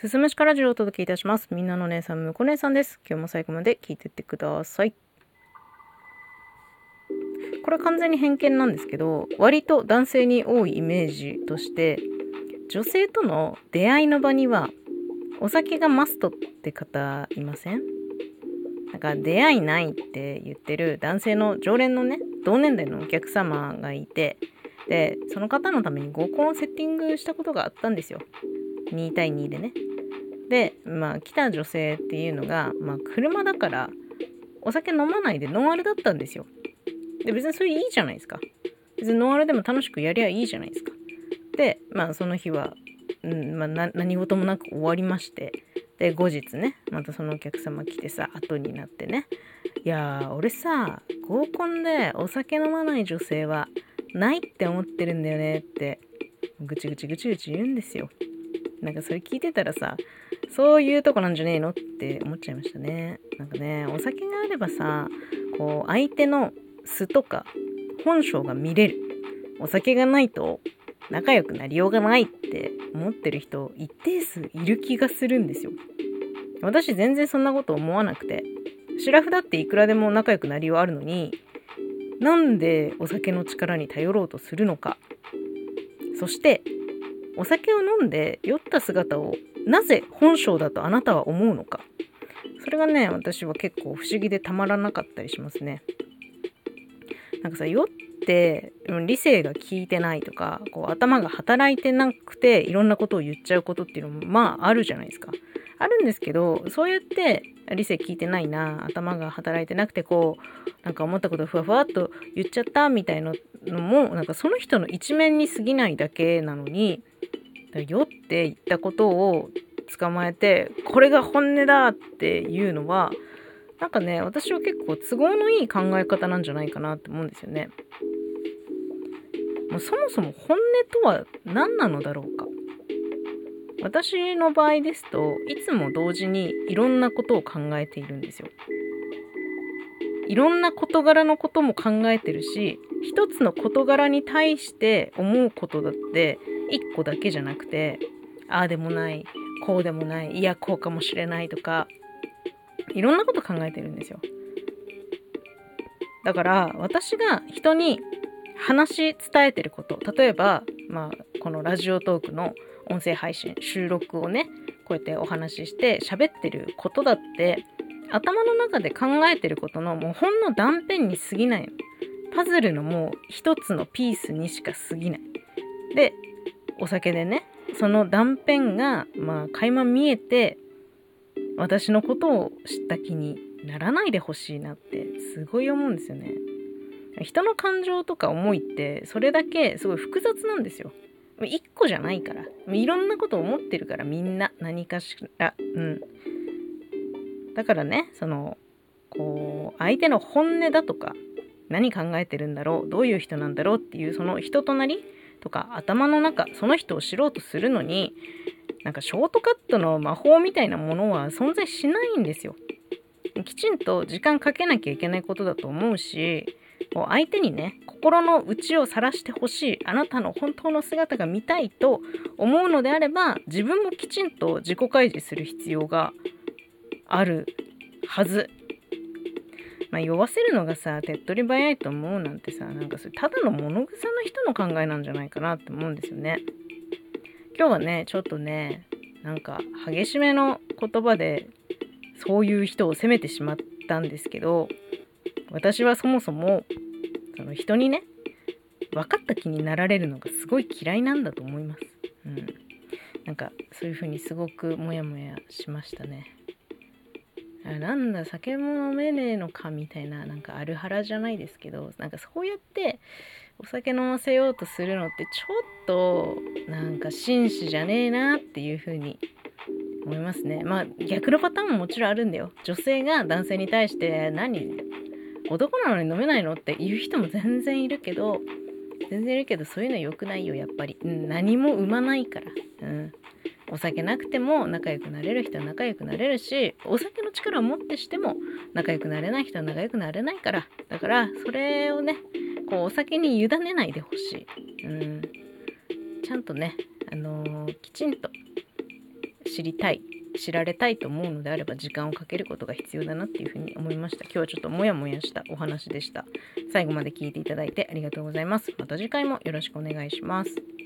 すすむしかラジオをお届けいたします。みんなの姉さん、むこ姉さんです。今日も最後まで聞いてってください。これ完全に偏見なんですけど、割と男性に多いイメージとして、女性との出会いの場には、お酒がマストって方いません？なんか出会いないって言ってる男性の常連のね、同年代のお客様がいて、で、その方のために合コンをセッティングしたことがあったんですよ。2対2でね。で、まあ、来た女性っていうのが、まあ、車だから、お酒飲まないでノンアルだったんですよ。で、別にそれいいじゃないですか。別にノンアルでも楽しくやりゃいいじゃないですか。で、まあ、その日は、うんまあ、何事もなく終わりまして、で、後日ね、またそのお客様来てさ、後になってね、いや、俺さ、合コンでお酒飲まない女性はないって思ってるんだよねって、ぐちぐちぐちぐち言うんですよ。なんかそれ聞いてたらさ、そういうとこなんじゃねえのって思っちゃいましたね。なんかね、お酒があればさ、こう、相手の素とか本性が見れる。お酒がないと仲良くなりようがないって思ってる人一定数いる気がするんですよ。私全然そんなこと思わなくて、シラフだっていくらでも仲良くなりようあるのに、なんでお酒の力に頼ろうとするのか。そして、お酒を飲んで酔った姿をなぜ本性だとあなたは思うのか。それがね、私は結構不思議でたまらなかったりしますね。なんかさ、酔って理性が効いてないとか、こう頭が働いてなくていろんなことを言っちゃうことっていうのもまああるじゃないですか。あるんですけど、そうやって理性効いてないな、頭が働いてなくてこう、なんか思ったことふわふわっと言っちゃったみたいなのも、なんかその人の一面に過ぎないだけなのに、酔って言ったことを捕まえて、これが本音だっていうのは、なんかね、私は結構都合のいい考え方なんじゃないかなって思うんですよね。もうそもそも本音とは何なのだろうか。私の場合ですといつも同時にいろんなことを考えているんですよ。いろんな事柄のことも考えてるし一つの事柄に対して思うことだって一個だけじゃなくてああでもないこうでもないいやこうかもしれないとかいろんなこと考えてるんですよ。だから私が人に話し伝えてること例えば、まあ、このラジオトークの音声配信収録をねこうやってお話しして喋ってることだって頭の中で考えてることのもうほんの断片に過ぎないのパズルのもう一つのピースにしか過ぎない。でお酒でねその断片がまあ垣間見えて私のことを知った気にならないでほしいなってすごい思うんですよね。人の感情とか思いってそれだけすごい複雑なんですよ。一個じゃないから。いろんなこと思ってるからみんな何かしら。うん。だからねそのこう相手の本音だとか何考えてるんだろうどういう人なんだろうっていうその人となりとか頭の中その人を知ろうとするのになんかショートカットの魔法みたいなものは存在しないんですよ。きちんと時間かけなきゃいけないことだと思うしこう相手にね心の内を晒してほしいあなたの本当の姿が見たいと思うのであれば自分もきちんと自己開示する必要があるはず。まあ、酔わせるのがさ手っ取り早いと思うなんてさなんかそれただの物臭な人の考えなんじゃないかなって思うんですよね。今日はねちょっとねなんか激しめの言葉でそういう人を責めてしまったんですけど私はそもそもその人にね分かった気になられるのがすごい嫌いなんだと思います。うん、なんかそういう風にすごくモヤモヤしましたね。なんだ酒も飲めねえのかみたいななんかあるはらじゃないですけどなんかそうやってお酒飲ませようとするのってちょっとなんか紳士じゃねえなっていう風に思いますね。まあ逆のパターンももちろんあるんだよ。女性が男性に対して何男なのに飲めないのって言う人も全然いるけど全然いるけどそういうの良くないよやっぱり、うん、何も生まないから、うん、お酒なくても仲良くなれる人は仲良くなれるしお酒の力を持ってしても仲良くなれない人は仲良くなれないから。だからそれをねこうお酒に委ねないでほしい、うん、ちゃんとね、あのーきちんと知りたい知られたいと思うのであれば時間をかけることが必要だなっていうふうに思いました。今日はちょっとモヤモヤしたお話でした。最後まで聞いていただいてありがとうございます。また次回もよろしくお願いします。